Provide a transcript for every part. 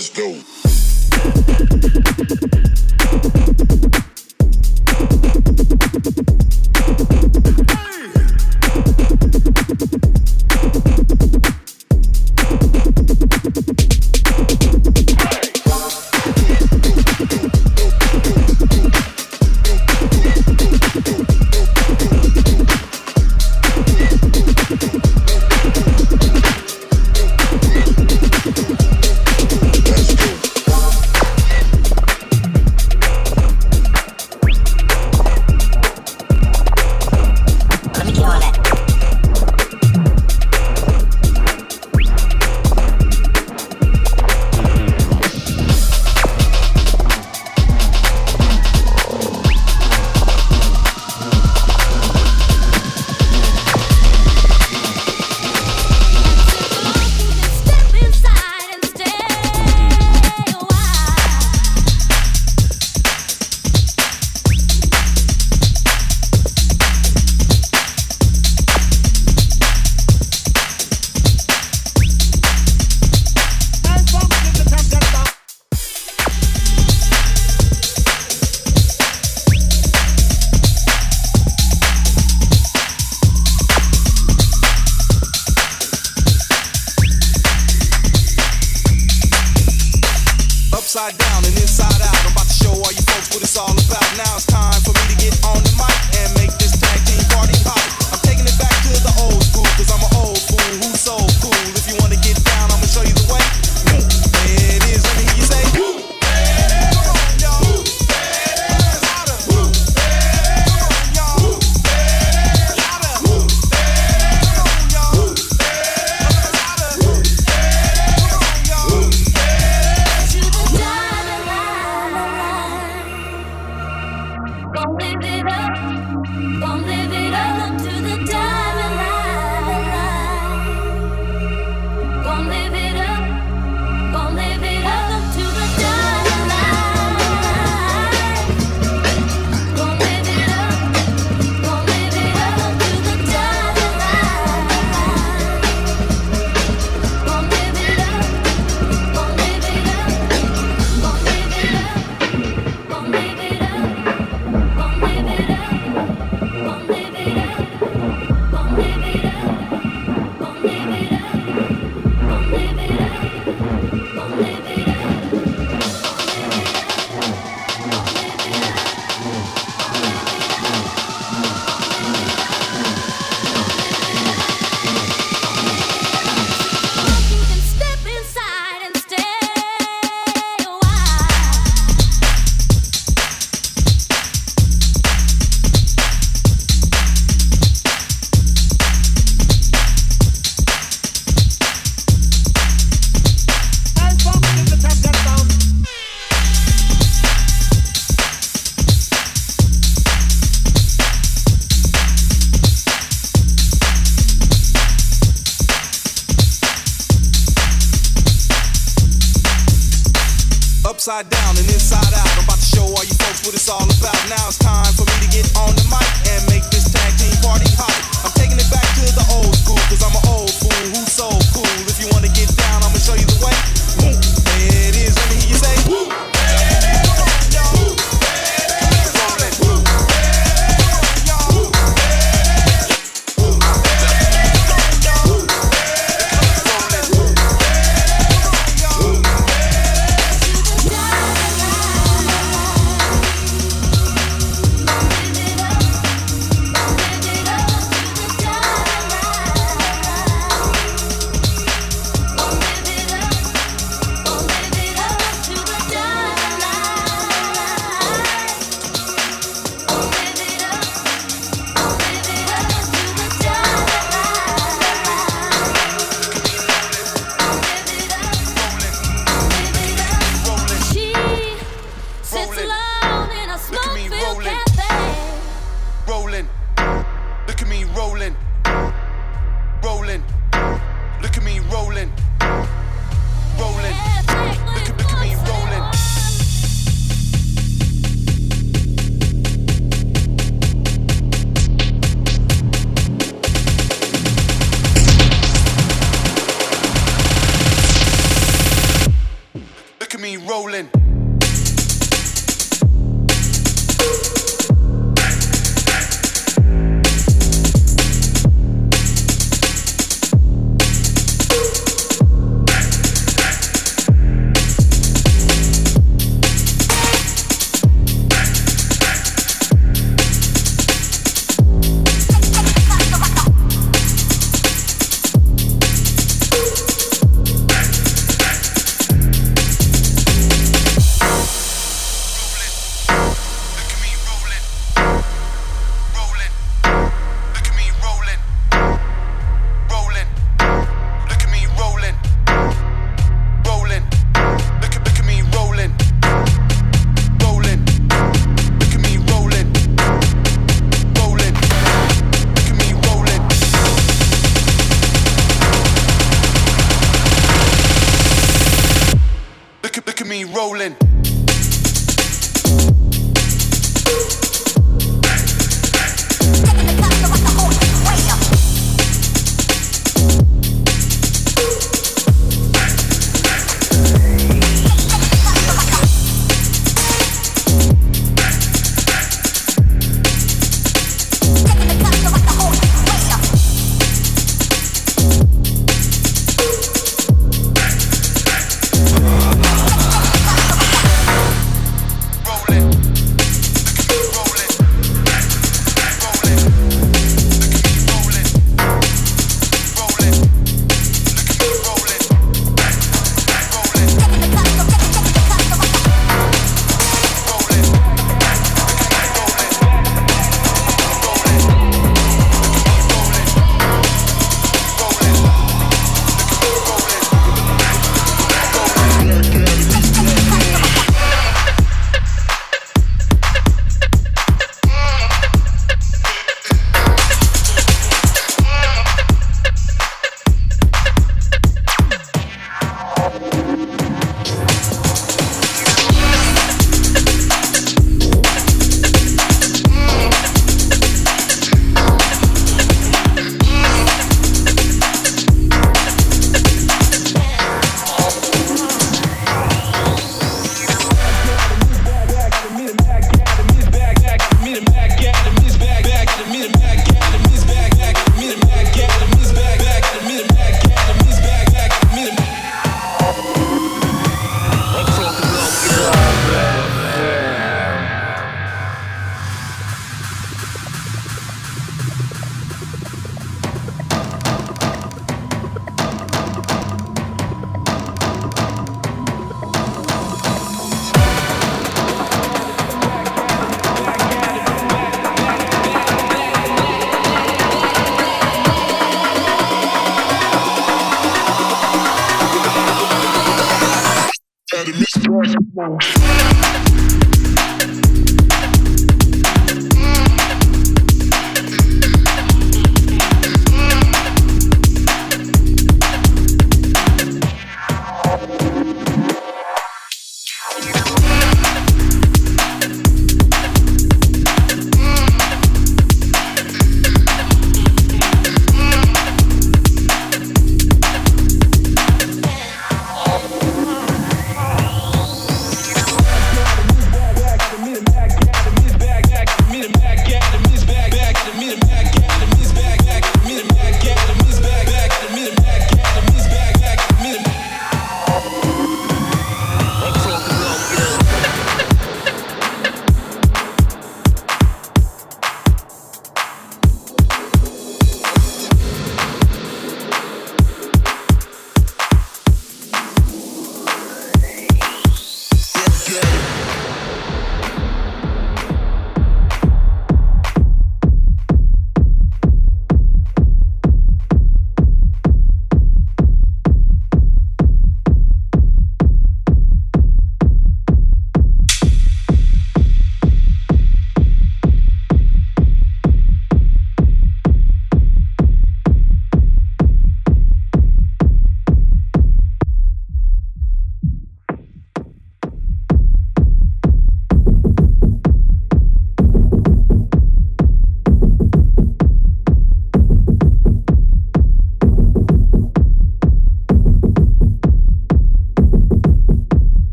Let's go.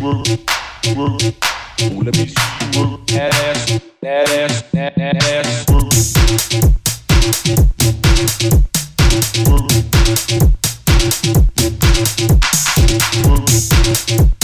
work, let me see you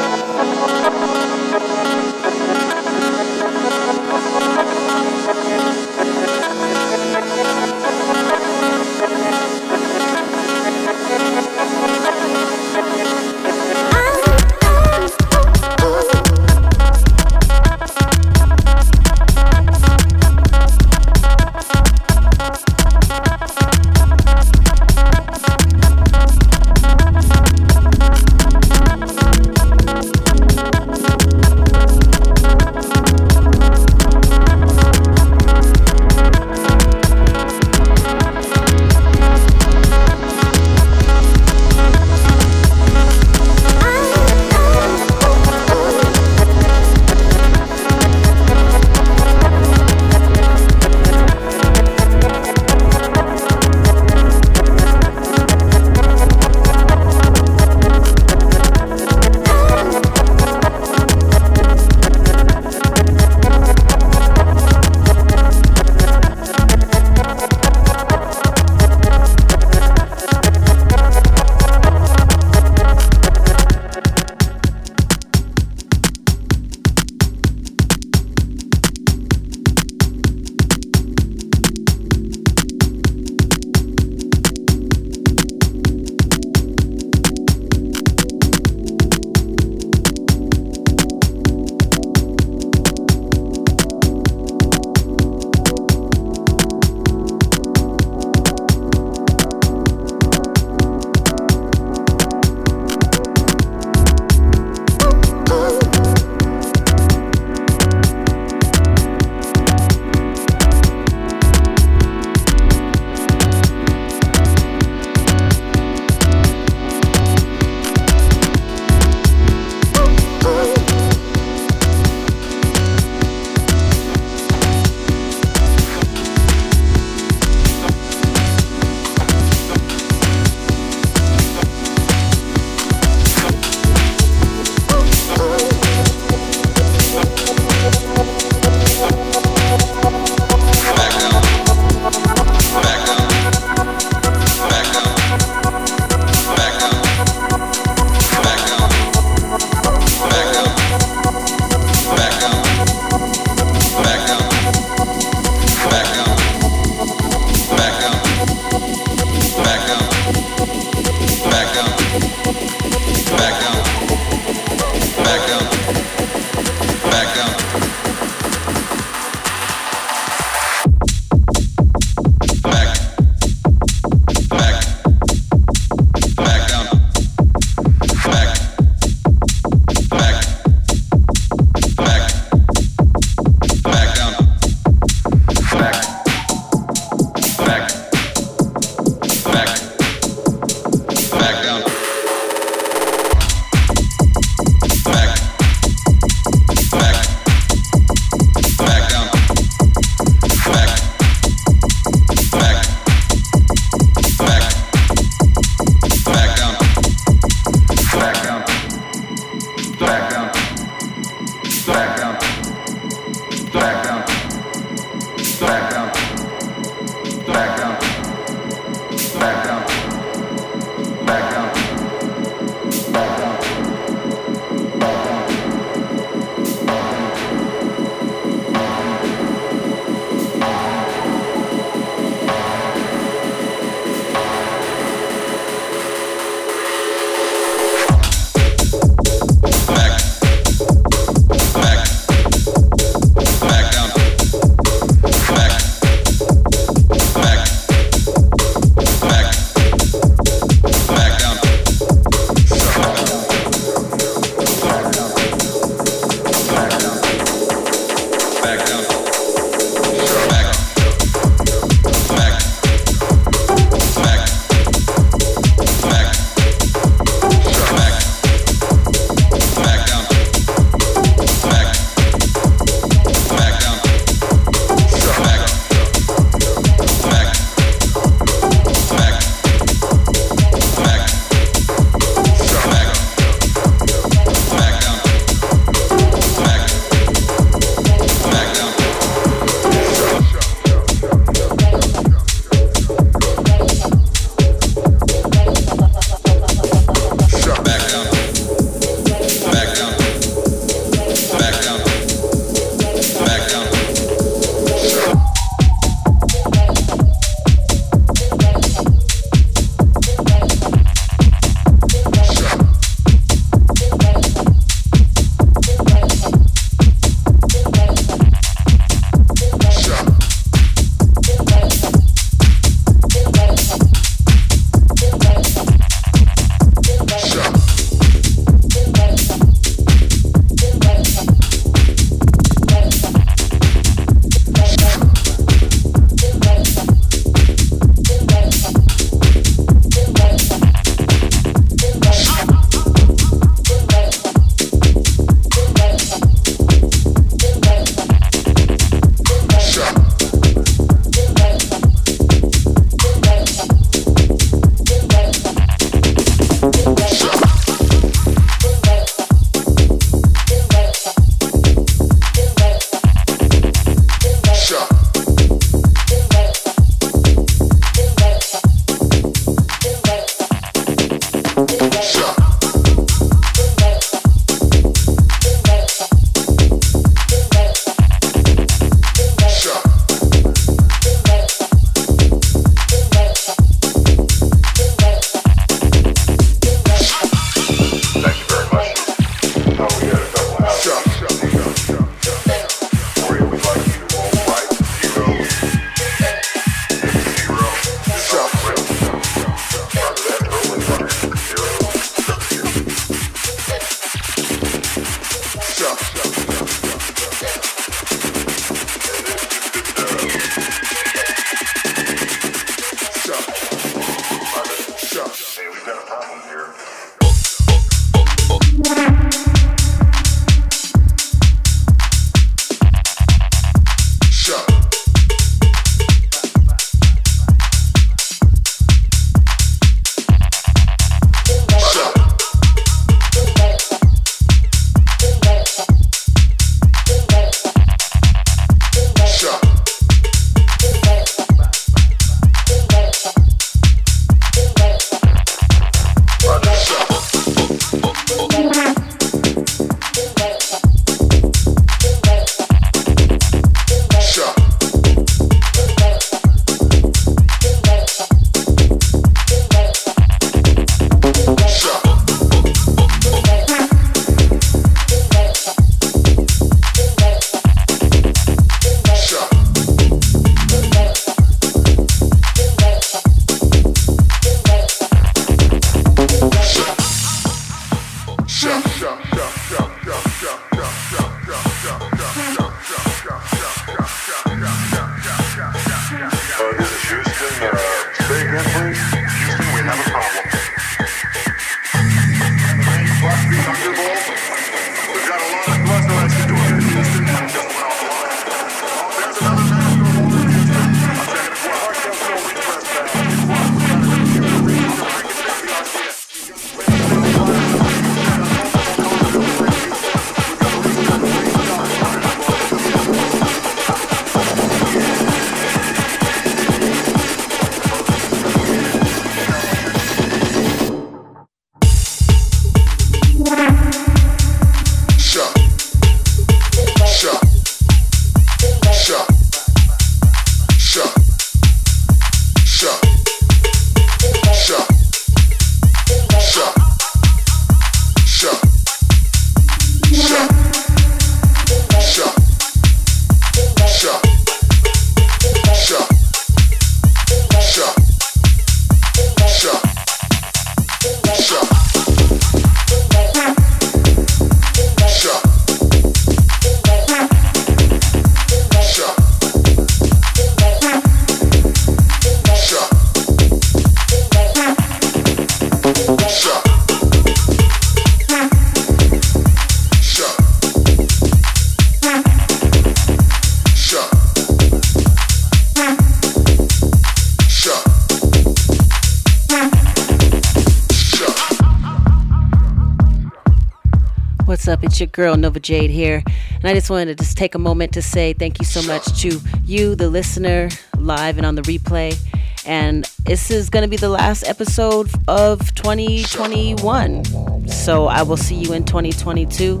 girl Nova Jade here, and I just wanted to just take a moment to say thank you so much to you, the listener, live and on the replay. And this is going to be the last episode of 2021. So I will see you in 2022.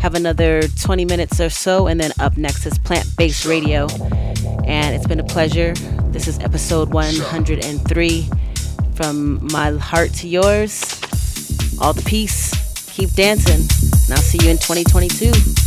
Have another 20 minutes or so, and then up next is Plant Based Radio. And it's been a pleasure. This is episode 103 from my heart to yours. All the peace. Keep dancing. And I'll see you in 2022.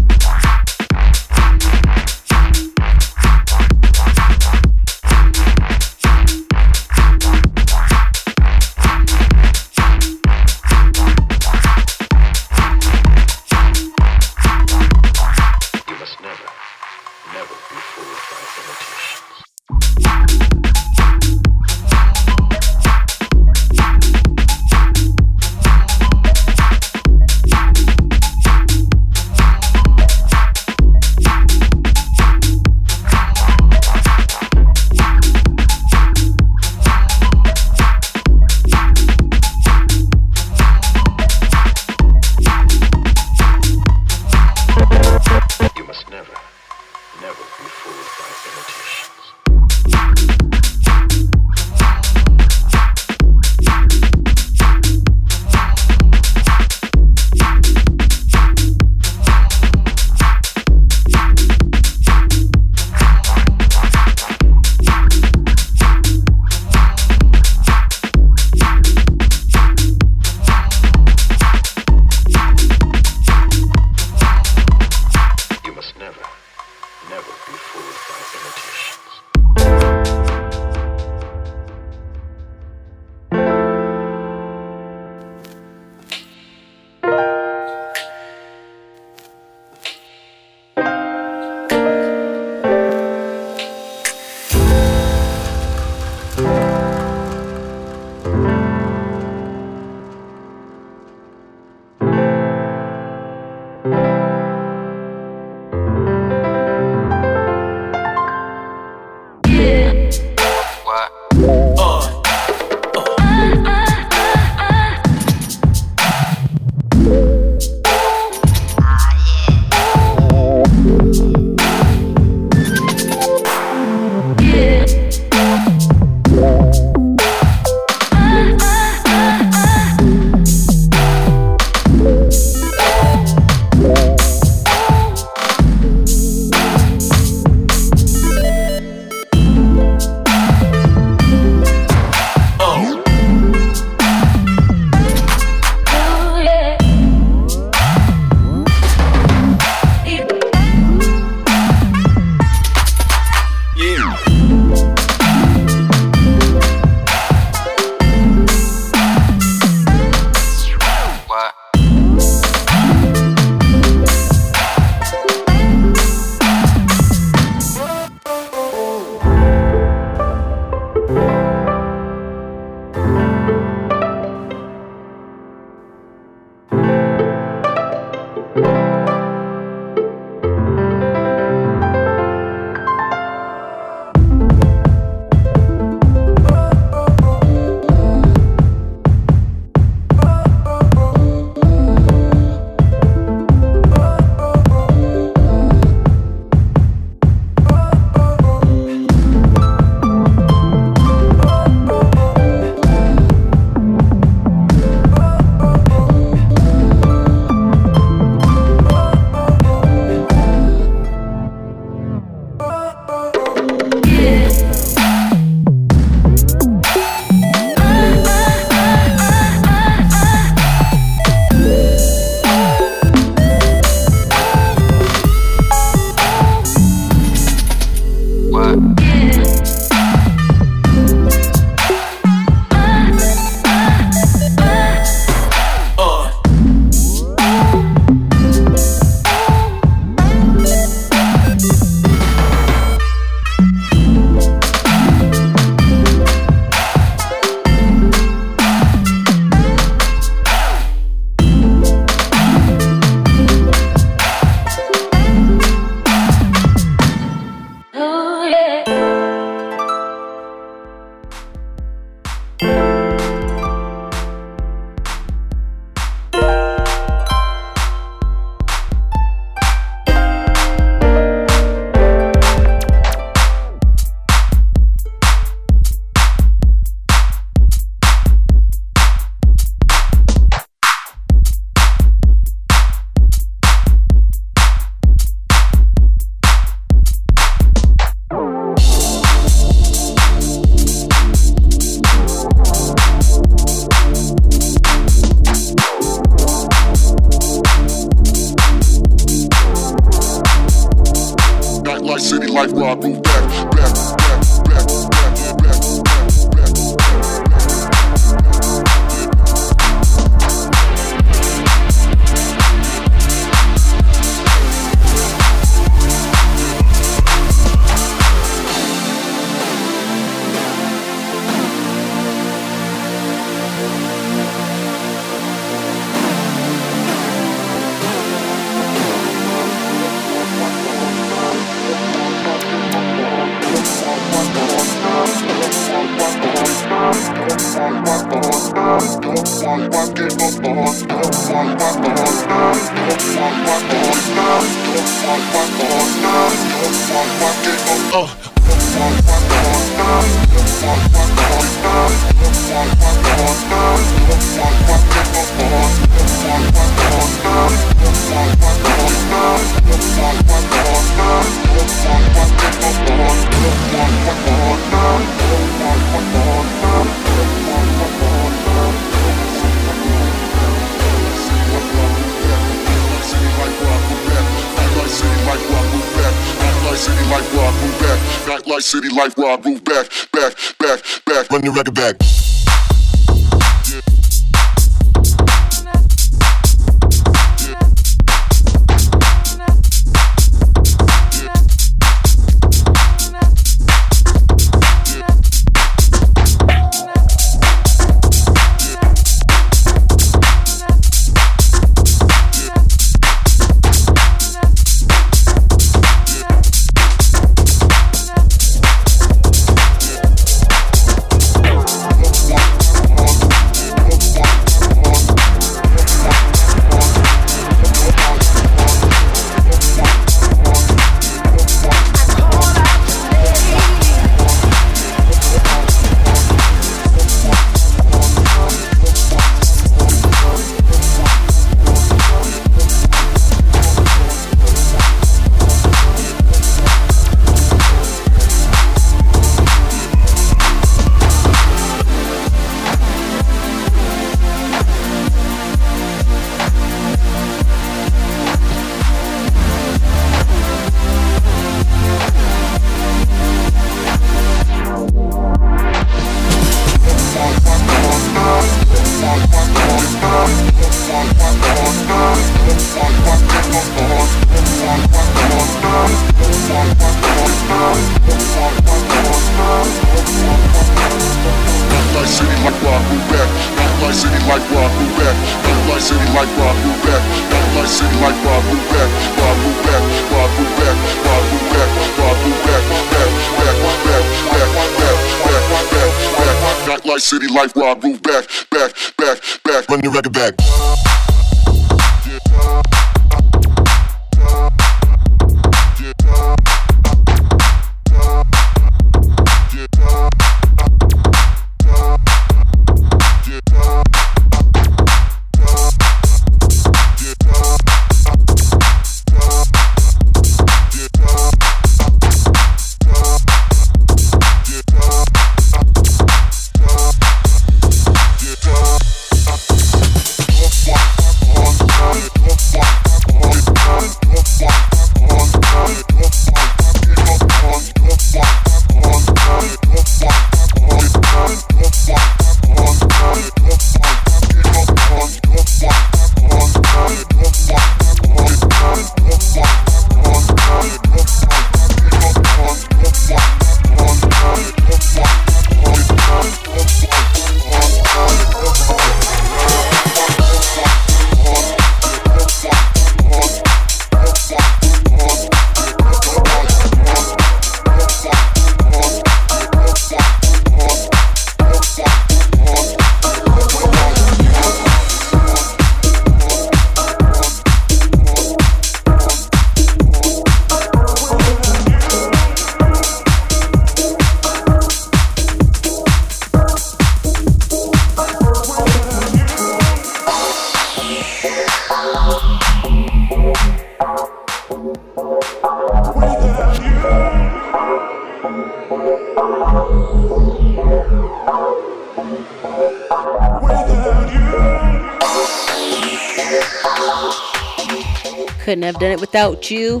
You.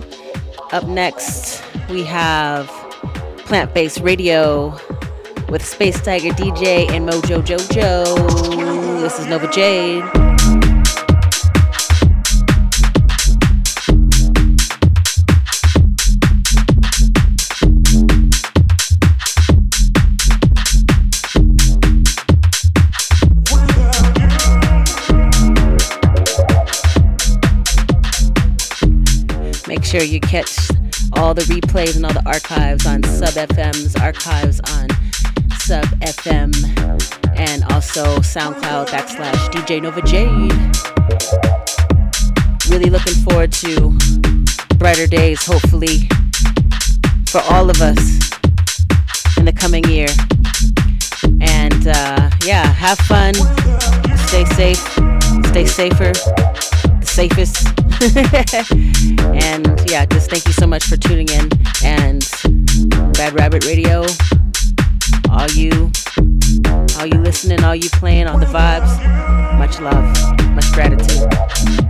Up next, we have Plant Based Radio with Space Tiger DJ and Mojo Jojo. This is Nova Jade. Sure you catch all the replays and all the archives on Sub FM's archives on Sub FM and also SoundCloud backslash DJ Nova Jade. Really looking forward to brighter days, hopefully, for all of us in the coming year. And uh, yeah, have fun, stay safe, stay safer, safest. and yeah, just thank you so much for tuning in. And Bad Rabbit Radio, all you, all you listening, all you playing, all the vibes. Much love, much gratitude.